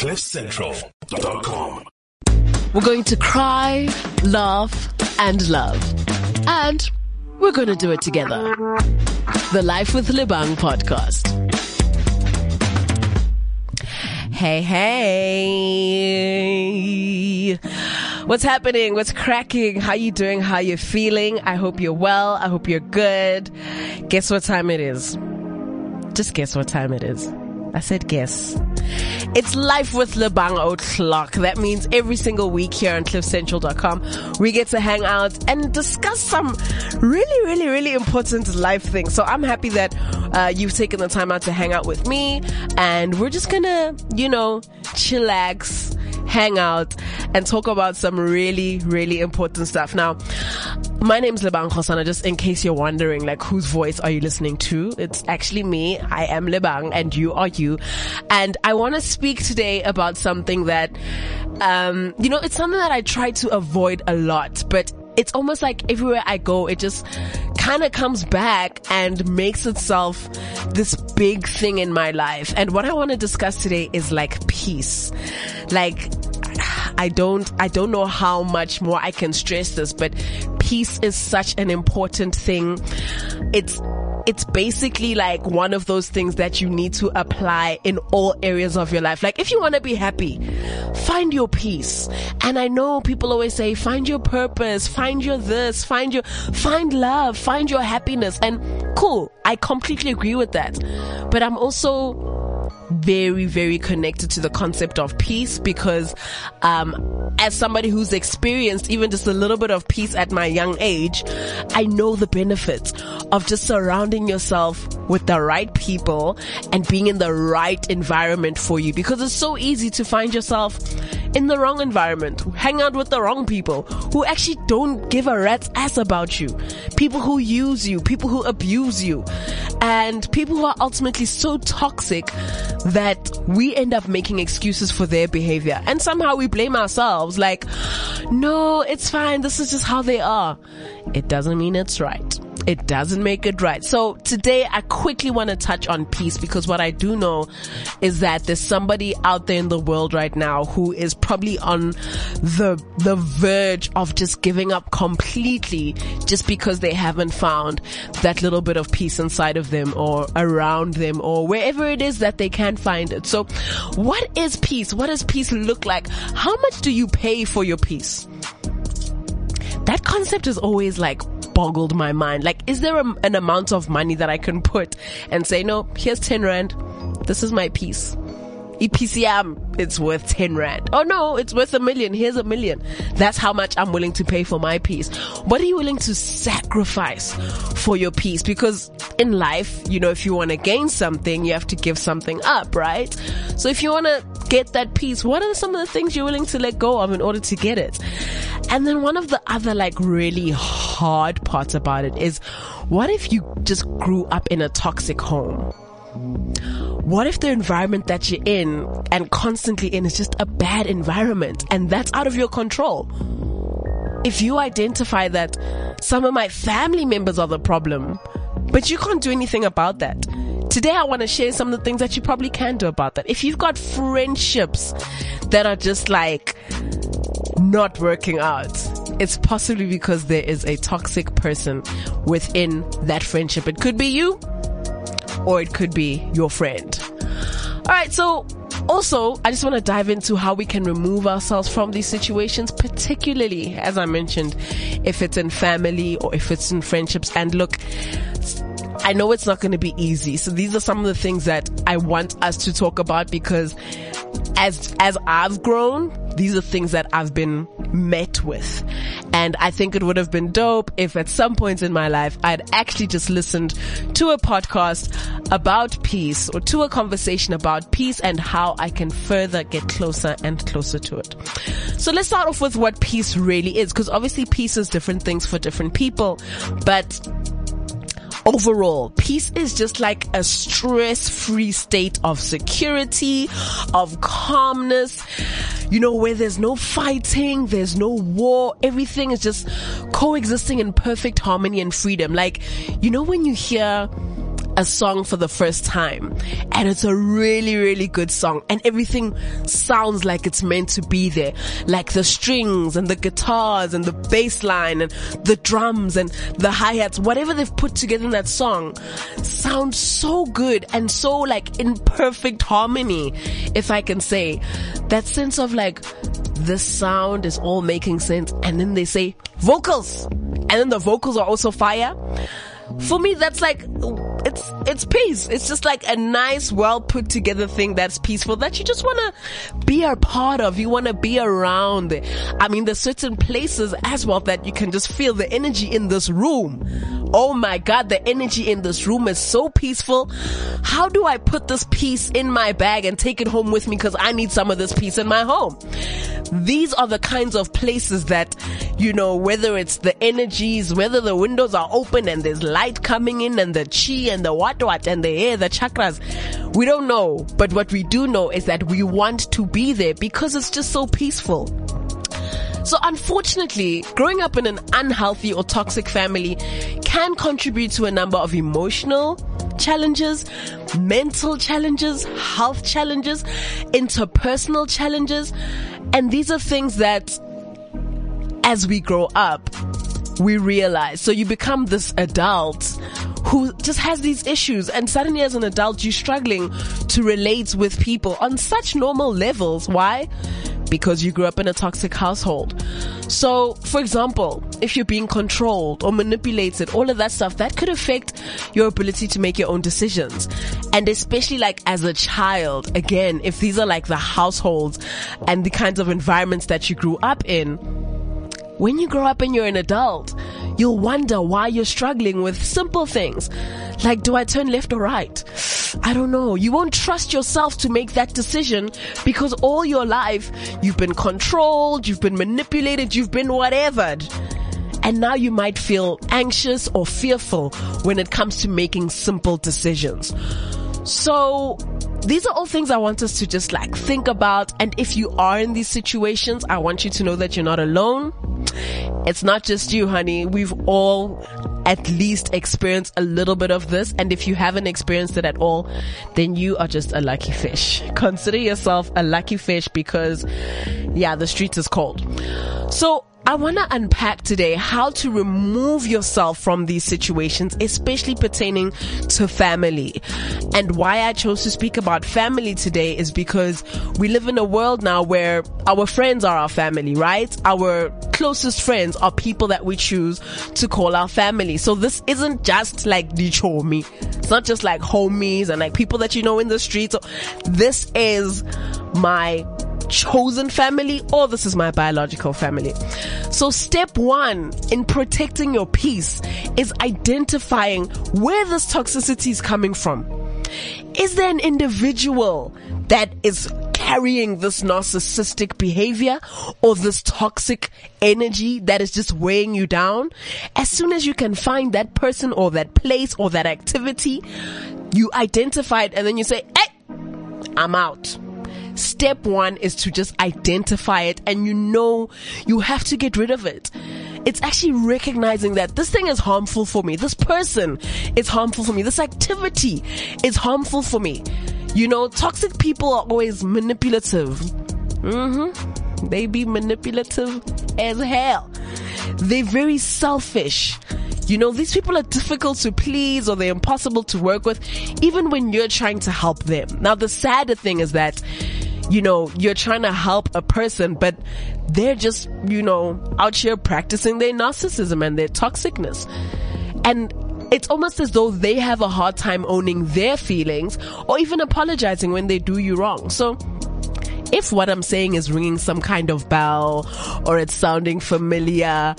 CliffCentral.com. We're going to cry, laugh, and love. And we're going to do it together. The Life with Lebang podcast. Hey, hey. What's happening? What's cracking? How you doing? How you feeling? I hope you're well. I hope you're good. Guess what time it is? Just guess what time it is. I said guess. It's life with Lebang O'Clock. That means every single week here on cliffcentral.com, we get to hang out and discuss some really, really, really important life things. So I'm happy that uh, you've taken the time out to hang out with me and we're just gonna, you know, chillax, hang out and talk about some really, really important stuff. Now, my name's Lebang Kgosana, just in case you're wondering, like, whose voice are you listening to? It's actually me. I am Lebang and you are you. And I want to speak today about something that, um, you know, it's something that I try to avoid a lot, but it's almost like everywhere I go, it just kind of comes back and makes itself this big thing in my life. And what I want to discuss today is like peace. Like, I don't, I don't know how much more I can stress this, but peace is such an important thing. It's, it's basically like one of those things that you need to apply in all areas of your life. Like if you want to be happy, find your peace. And I know people always say, find your purpose, find your this, find your, find love, find your happiness. And cool. I completely agree with that. But I'm also very, very connected to the concept of peace because, um, as somebody who's experienced even just a little bit of peace at my young age, I know the benefits of just surrounding yourself with the right people and being in the right environment for you because it's so easy to find yourself in the wrong environment, hang out with the wrong people who actually don't give a rat's ass about you, people who use you, people who abuse you, and people who are ultimately so toxic that we end up making excuses for their behavior. And somehow we blame ourselves like, no, it's fine. This is just how they are. It doesn't mean it's right it doesn't make it right. So today I quickly want to touch on peace because what I do know is that there's somebody out there in the world right now who is probably on the, the verge of just giving up completely just because they haven't found that little bit of peace inside of them or around them or wherever it is that they can find it. So what is peace? What does peace look like? How much do you pay for your peace? That concept is always like boggled my mind. Like, is there a, an amount of money that I can put and say, no, here's 10 rand. This is my peace. EPCM, it's worth 10 rand. Oh no, it's worth a million. Here's a million. That's how much I'm willing to pay for my peace. What are you willing to sacrifice for your peace? Because in life, you know, if you want to gain something, you have to give something up, right? So if you want to get that peace, what are some of the things you're willing to let go of in order to get it? And then one of the other like really hard parts about it is what if you just grew up in a toxic home? What if the environment that you're in and constantly in is just a bad environment and that's out of your control? If you identify that some of my family members are the problem, but you can't do anything about that. Today I want to share some of the things that you probably can do about that. If you've got friendships that are just like not working out, it's possibly because there is a toxic person within that friendship. It could be you or it could be your friend. All right. So also, I just want to dive into how we can remove ourselves from these situations, particularly as I mentioned, if it's in family or if it's in friendships. And look, I know it's not going to be easy. So these are some of the things that I want us to talk about because as, as I've grown, these are things that I've been met with. And I think it would have been dope if at some points in my life I'd actually just listened to a podcast about peace or to a conversation about peace and how I can further get closer and closer to it. So let's start off with what peace really is because obviously peace is different things for different people, but overall, peace is just like a stress-free state of security, of calmness, you know, where there's no fighting, there's no war, everything is just coexisting in perfect harmony and freedom. Like, you know, when you hear a song for the first time. And it's a really, really good song. And everything sounds like it's meant to be there. Like the strings and the guitars and the bass line and the drums and the hi-hats, whatever they've put together in that song sounds so good and so like in perfect harmony, if I can say. That sense of like, the sound is all making sense. And then they say vocals. And then the vocals are also fire. For me that's like it's it's peace. It's just like a nice well put together thing that's peaceful that you just want to be a part of. You want to be around. I mean there's certain places as well that you can just feel the energy in this room oh my god the energy in this room is so peaceful how do i put this peace in my bag and take it home with me because i need some of this peace in my home these are the kinds of places that you know whether it's the energies whether the windows are open and there's light coming in and the chi and the what what and the air, the chakras. We don't know, but what we do know is that we want to be there because it's just so peaceful. So unfortunately, growing up in an unhealthy or toxic family can contribute to a number of emotional challenges, mental challenges, health challenges, interpersonal challenges. And these are things that as we grow up, we realize. So you become this adult who just has these issues and suddenly as an adult you're struggling to relate with people on such normal levels. Why? Because you grew up in a toxic household. So, for example, if you're being controlled or manipulated, all of that stuff, that could affect your ability to make your own decisions. And especially like as a child, again, if these are like the households and the kinds of environments that you grew up in, when you grow up and you're an adult, you'll wonder why you're struggling with simple things. Like, do I turn left or right? I don't know. You won't trust yourself to make that decision because all your life you've been controlled, you've been manipulated, you've been whatever. And now you might feel anxious or fearful when it comes to making simple decisions. So these are all things I want us to just like think about. And if you are in these situations, I want you to know that you're not alone. It's not just you, honey. We've all at least experience a little bit of this. And if you haven't experienced it at all, then you are just a lucky fish. Consider yourself a lucky fish because yeah, the streets is cold. So I want to unpack today how to remove yourself from these situations, especially pertaining to family. And why I chose to speak about family today is because we live in a world now where our friends are our family, right? Our closest friends are people that we choose to call our family. So this isn't just like the chomi. It's not just like homies and like people that you know in the streets. This is my chosen family or this is my biological family. So step one in protecting your peace is identifying where this toxicity is coming from. Is there an individual that is carrying this narcissistic behavior or this toxic energy that is just weighing you down? As soon as you can find that person or that place or that activity, you identify it and then you say, hey, I'm out Step one is to just identify it and you know you have to get rid of it. It's actually recognizing that this thing is harmful for me. This person is harmful for me. This activity is harmful for me. You know, toxic people are always manipulative. Mm-hmm. They be manipulative as hell. They're very selfish. You know, these people are difficult to please or they're impossible to work with, even when you're trying to help them. Now, the sadder thing is that you know, you're trying to help a person, but they're just, you know, out here practicing their narcissism and their toxicness. And it's almost as though they have a hard time owning their feelings or even apologizing when they do you wrong. So, if what I'm saying is ringing some kind of bell or it's sounding familiar,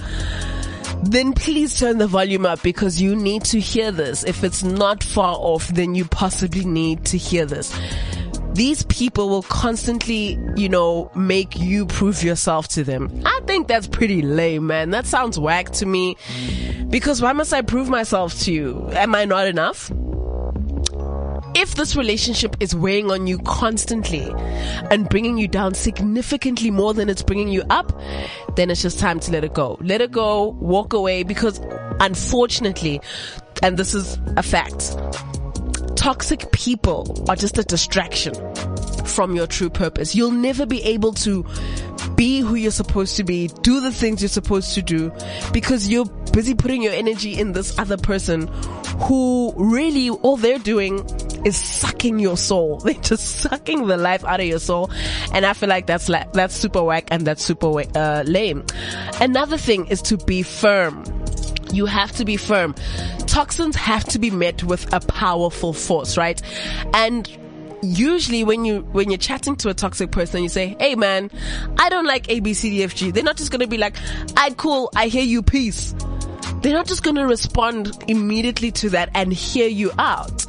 then please turn the volume up because you need to hear this. If it's not far off, then you possibly need to hear this these people will constantly, you know, make you prove yourself to them. I think that's pretty lame, man. That sounds whack to me. Because why must I prove myself to you? Am I not enough? If this relationship is weighing on you constantly and bringing you down significantly more than it's bringing you up, then it's just time to let it go. Let it go, walk away because unfortunately, and this is a fact, toxic people are just a distraction from your true purpose. You'll never be able to be who you're supposed to be, do the things you're supposed to do because you're busy putting your energy in this other person who really all they're doing is sucking your soul. They're just sucking the life out of your soul. And I feel like that's like, that's super whack and that's super uh, lame. Another thing is to be firm. You have to be firm. Toxins have to be met with a powerful force, right? And usually when you when you're chatting to a toxic person you say hey man i don't like abcdfg they're not just gonna be like i cool i hear you peace they're not just gonna respond immediately to that and hear you out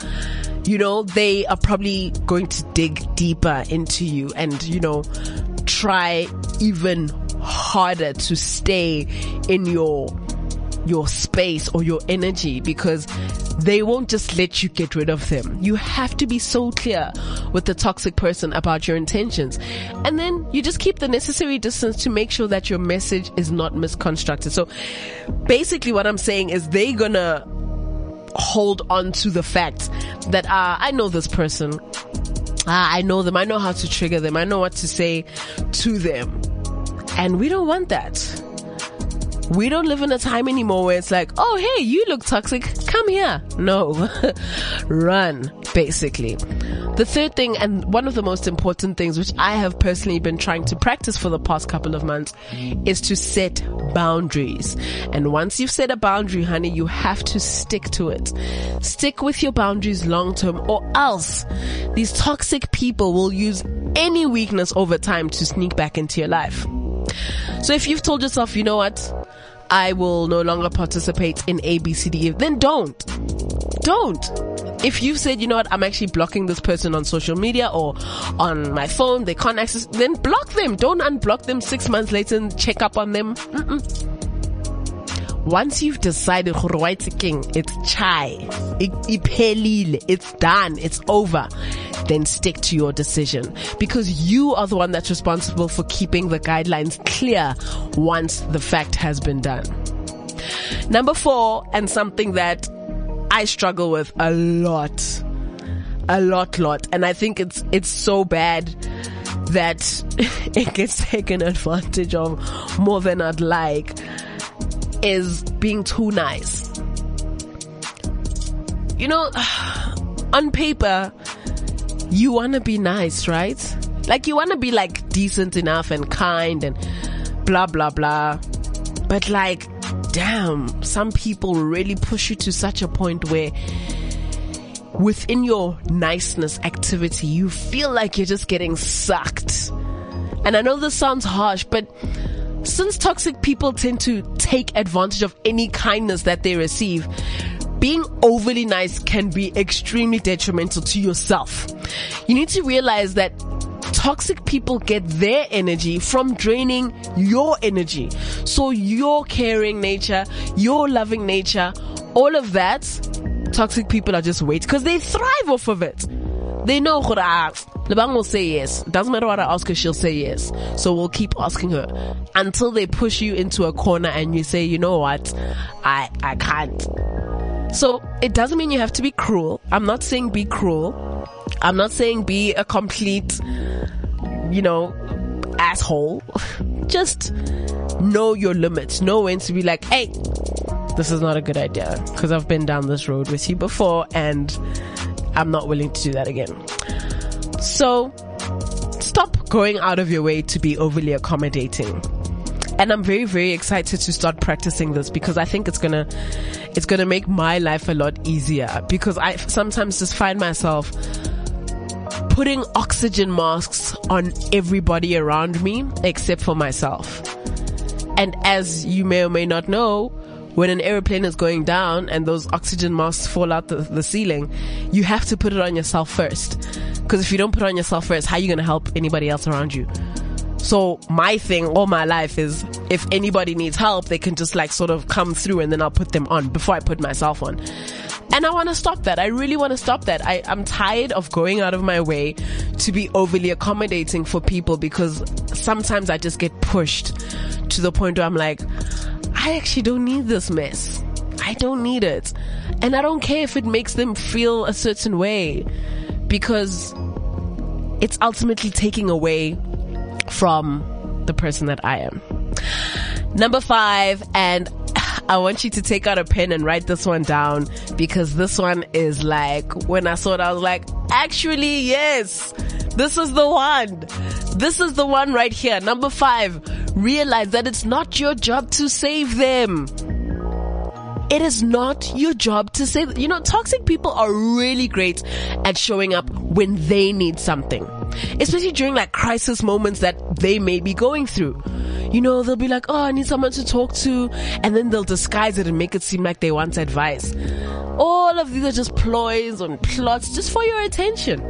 you know they are probably going to dig deeper into you and you know try even harder to stay in your your space or your energy because they won't just let you get rid of them. You have to be so clear with the toxic person about your intentions. And then you just keep the necessary distance to make sure that your message is not misconstructed. So basically what I'm saying is they gonna hold on to the fact that, uh, I know this person. Uh, I know them. I know how to trigger them. I know what to say to them. And we don't want that we don't live in a time anymore where it's like, oh, hey, you look toxic. Come here. No, run, basically. The third thing, and one of the most important things, which I have personally been trying to practice for the past couple of months, is to set boundaries. And once you've set a boundary, honey, you have to stick to it. Stick with your boundaries long term or else these toxic people will use any weakness over time to sneak back into your life. So if you've told yourself, you know what? I will no longer participate in ABCD, then don't. Don't. If you've said, you know what, I'm actually blocking this person on social media or on my phone, they can't access, then block them. Don't unblock them six months later and check up on them. Mm-mm once you've decided white king, it's chai, it's done, it's over, then stick to your decision. Because you are the one that's responsible for keeping the guidelines clear once the fact has been done. Number four, and something that I struggle with a lot, a lot, lot, and I think it's, it's so bad that it gets taken advantage of more than I'd like is being too nice. You know, on paper, you want to be nice, right? Like you want to be like decent enough and kind and blah, blah, blah. But like, damn, some people really push you to such a point where within your niceness activity, you feel like you're just getting sucked. And I know this sounds harsh, but since toxic people tend to take advantage of any kindness that they receive, being overly nice can be extremely detrimental to yourself. You need to realize that toxic people get their energy from draining your energy. So your caring nature, your loving nature, all of that, toxic people are just wait because they thrive off of it. They know who to ask. Lebang will say yes. Doesn't matter what I ask her, she'll say yes. So we'll keep asking her until they push you into a corner and you say, you know what? I, I can't. So it doesn't mean you have to be cruel. I'm not saying be cruel. I'm not saying be a complete, you know, asshole. Just know your limits. Know when to be like, hey, this is not a good idea because I've been down this road with you before and I'm not willing to do that again. So stop going out of your way to be overly accommodating. And I'm very, very excited to start practicing this because I think it's gonna, it's gonna make my life a lot easier because I sometimes just find myself putting oxygen masks on everybody around me except for myself. And as you may or may not know, when an airplane is going down and those oxygen masks fall out the, the ceiling, you have to put it on yourself first. Because if you don't put it on yourself first, how are you going to help anybody else around you? So my thing all my life is if anybody needs help, they can just like sort of come through and then I'll put them on before I put myself on. And I want to stop that. I really want to stop that. I, I'm tired of going out of my way to be overly accommodating for people because sometimes I just get pushed to the point where I'm like, I actually don't need this mess. I don't need it. And I don't care if it makes them feel a certain way because it's ultimately taking away from the person that I am. Number five, and I want you to take out a pen and write this one down because this one is like, when I saw it, I was like, actually, yes, this is the one. This is the one right here. Number five, realize that it's not your job to save them. It is not your job to save. You know, toxic people are really great at showing up when they need something, especially during like crisis moments that they may be going through. You know, they'll be like, Oh, I need someone to talk to. And then they'll disguise it and make it seem like they want advice. All of these are just ploys and plots just for your attention.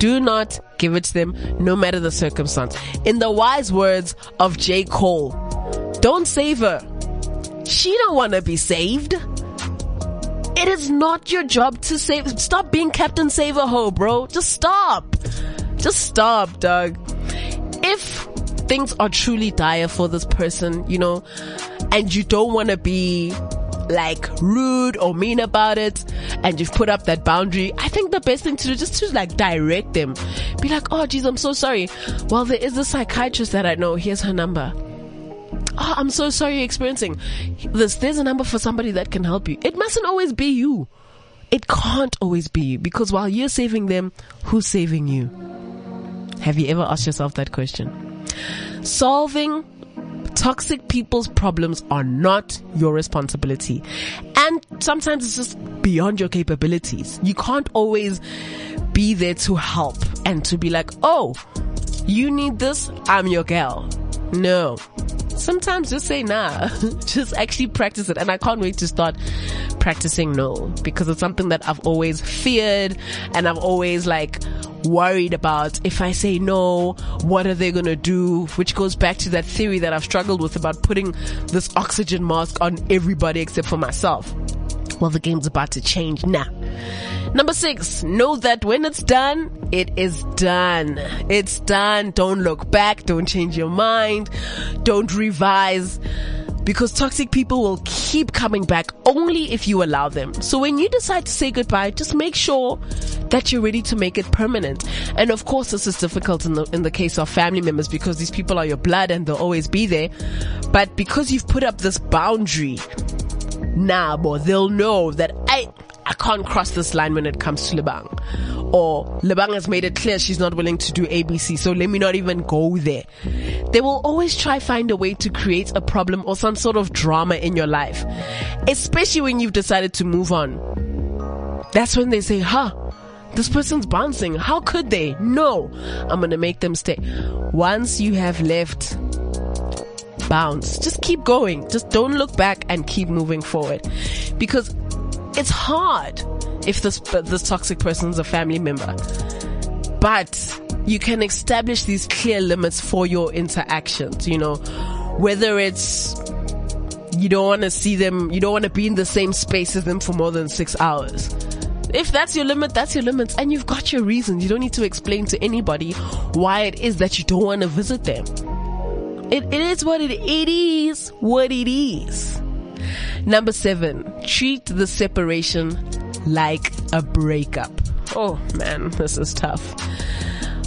Do not give it to them no matter the circumstance. In the wise words of J. Cole, don't save her. She don't want to be saved. It is not your job to save. Stop being Captain Save a Ho, bro. Just stop. Just stop, Doug. If things are truly dire for this person, you know, and you don't want to be like rude or mean about it and you've put up that boundary, I think the best thing to do is just to like direct them. Be like, oh geez, I'm so sorry. Well, there is a psychiatrist that I know. Here's her number. Oh, I'm so sorry you're experiencing this. There's a number for somebody that can help you. It mustn't always be you. It can't always be you because while you're saving them, who's saving you? Have you ever asked yourself that question? Solving toxic people's problems are not your responsibility. And sometimes it's just beyond your capabilities. You can't always be there to help and to be like, oh, you need this, I'm your gal. No. Sometimes just say nah. just actually practice it. And I can't wait to start practicing no because it's something that I've always feared and I've always like worried about if I say no, what are they going to do? Which goes back to that theory that I've struggled with about putting this oxygen mask on everybody except for myself. Well, the game's about to change now. Number six, know that when it's done, it is done. It's done. Don't look back. Don't change your mind. Don't revise because toxic people will keep coming back only if you allow them. So when you decide to say goodbye, just make sure that you're ready to make it permanent. And of course, this is difficult in the, in the case of family members because these people are your blood and they'll always be there. But because you've put up this boundary, nah, boy, they'll know that I, I can't cross this line when it comes to Lebang. Or Lebang has made it clear she's not willing to do ABC, so let me not even go there. They will always try find a way to create a problem or some sort of drama in your life. Especially when you've decided to move on. That's when they say, huh, this person's bouncing. How could they? No, I'm gonna make them stay. Once you have left, bounce. Just keep going. Just don't look back and keep moving forward. Because it's hard if this, this toxic person is a family member. But you can establish these clear limits for your interactions, you know, whether it's you don't want to see them, you don't want to be in the same space as them for more than six hours. If that's your limit, that's your limit. And you've got your reasons. You don't need to explain to anybody why it is that you don't want to visit them. It, it is what it, it is, what it is. Number seven, treat the separation like a breakup. Oh man, this is tough.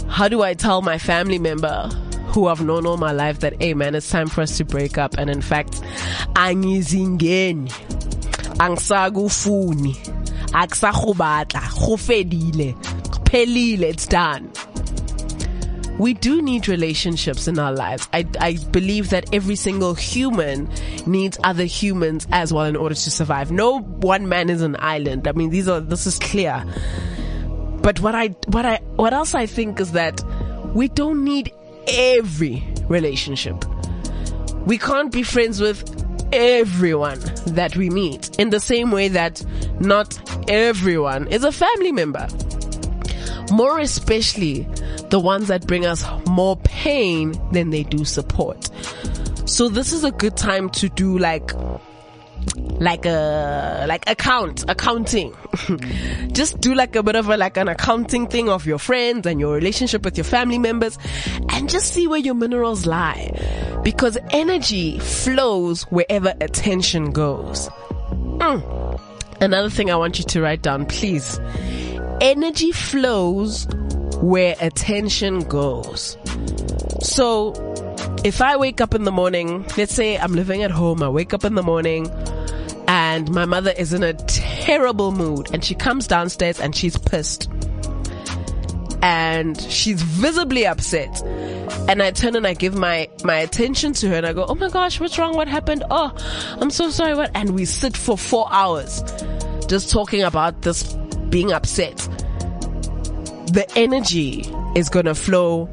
How do I tell my family member who I've known all my life that, hey man, it's time for us to break up. And in fact, angizingeni, angisakufuni, akusakhubatla, khufedile, pelile, it's done we do need relationships in our lives. I, I believe that every single human needs other humans as well in order to survive. No one man is an island. I mean, these are, this is clear. But what I, what I, what else I think is that we don't need every relationship. We can't be friends with everyone that we meet in the same way that not everyone is a family member. More especially the ones that bring us more pain than they do support. So this is a good time to do like like a like account accounting just do like a bit of a like an accounting thing of your friends and your relationship with your family members and just see where your minerals lie because energy flows wherever attention goes Mm. Another thing I want you to write down, please. Energy flows where attention goes. So, if I wake up in the morning, let's say I'm living at home, I wake up in the morning and my mother is in a terrible mood and she comes downstairs and she's pissed. And she's visibly upset. And I turn and I give my, my attention to her and I go, Oh my gosh, what's wrong? What happened? Oh, I'm so sorry. What? And we sit for four hours just talking about this being upset. The energy is going to flow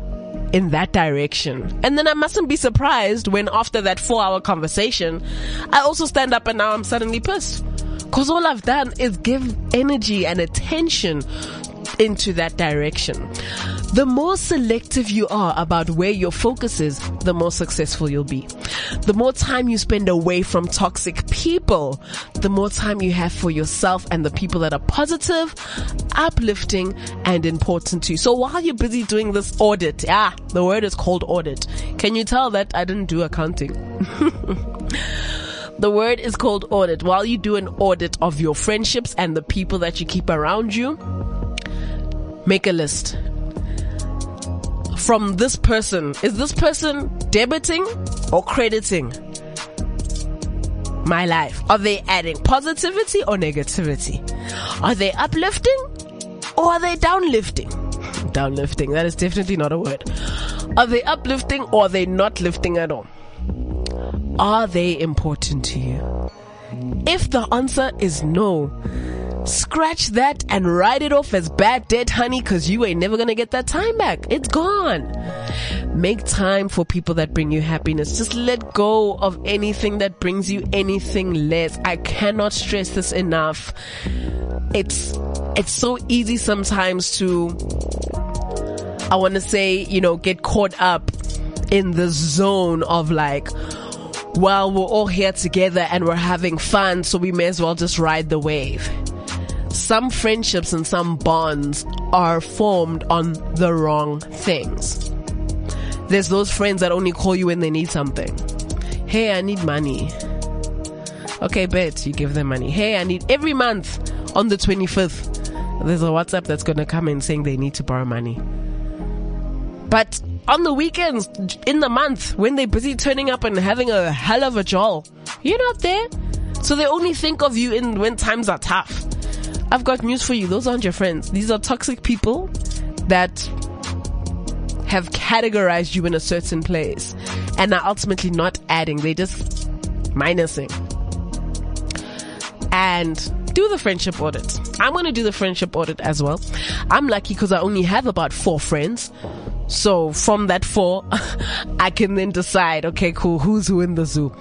in that direction. And then I mustn't be surprised when after that four hour conversation, I also stand up and now I'm suddenly pissed. Cause all I've done is give energy and attention into that direction. The more selective you are about where your focus is, the more successful you'll be. The more time you spend away from toxic people, the more time you have for yourself and the people that are positive, uplifting, and important to you. So while you're busy doing this audit, ah, the word is called audit. Can you tell that I didn't do accounting? The word is called audit. While you do an audit of your friendships and the people that you keep around you, make a list. From this person, is this person debiting or crediting my life? Are they adding positivity or negativity? Are they uplifting or are they downlifting? Downlifting, that is definitely not a word. Are they uplifting or are they not lifting at all? Are they important to you? If the answer is no, scratch that and write it off as bad debt, honey, cause you ain't never gonna get that time back. It's gone. Make time for people that bring you happiness. Just let go of anything that brings you anything less. I cannot stress this enough. It's, it's so easy sometimes to, I want to say, you know, get caught up in the zone of like, well, we're all here together and we're having fun, so we may as well just ride the wave. Some friendships and some bonds are formed on the wrong things. There's those friends that only call you when they need something. Hey, I need money. Okay, bet you give them money. Hey, I need every month on the 25th. There's a WhatsApp that's going to come in saying they need to borrow money. But on the weekends, in the month, when they're busy turning up and having a hell of a job, you're not there. So they only think of you in when times are tough. I've got news for you. Those aren't your friends. These are toxic people that have categorized you in a certain place and are ultimately not adding. They just minusing. And do the friendship audit. I'm going to do the friendship audit as well. I'm lucky because I only have about four friends. So from that four, I can then decide, okay, cool, who's who in the zoo.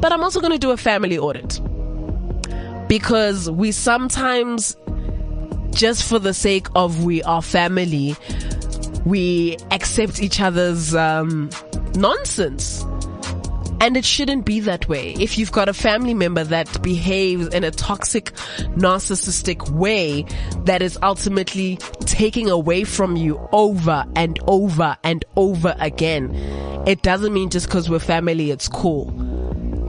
But I'm also going to do a family audit because we sometimes, just for the sake of we are family, we accept each other's um, nonsense. And it shouldn't be that way. If you've got a family member that behaves in a toxic, narcissistic way that is ultimately taking away from you over and over and over again, it doesn't mean just because we're family, it's cool.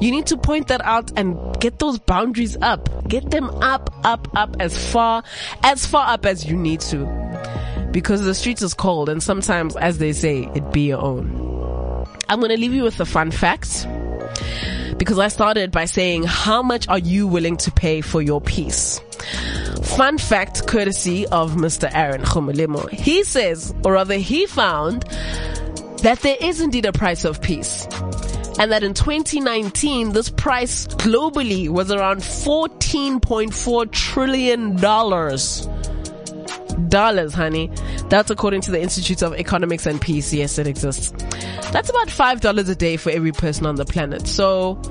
You need to point that out and get those boundaries up. Get them up, up, up as far, as far up as you need to. Because the streets is cold and sometimes, as they say, it be your own. I'm to leave you with a fun fact because I started by saying, how much are you willing to pay for your peace? Fun fact courtesy of Mr. Aaron Khumulimo. He says, or rather he found that there is indeed a price of peace. And that in 2019, this price globally was around $14.4 trillion, Dollars, honey. That's according to the Institute of Economics and Peace. Yes, it exists. That's about five dollars a day for every person on the planet. So,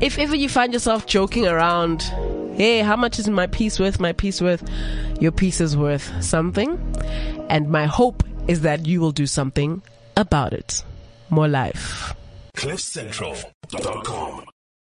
if ever you find yourself joking around, hey, how much is my piece worth? My piece worth? Your piece is worth something. And my hope is that you will do something about it. More life. CliffCentral.com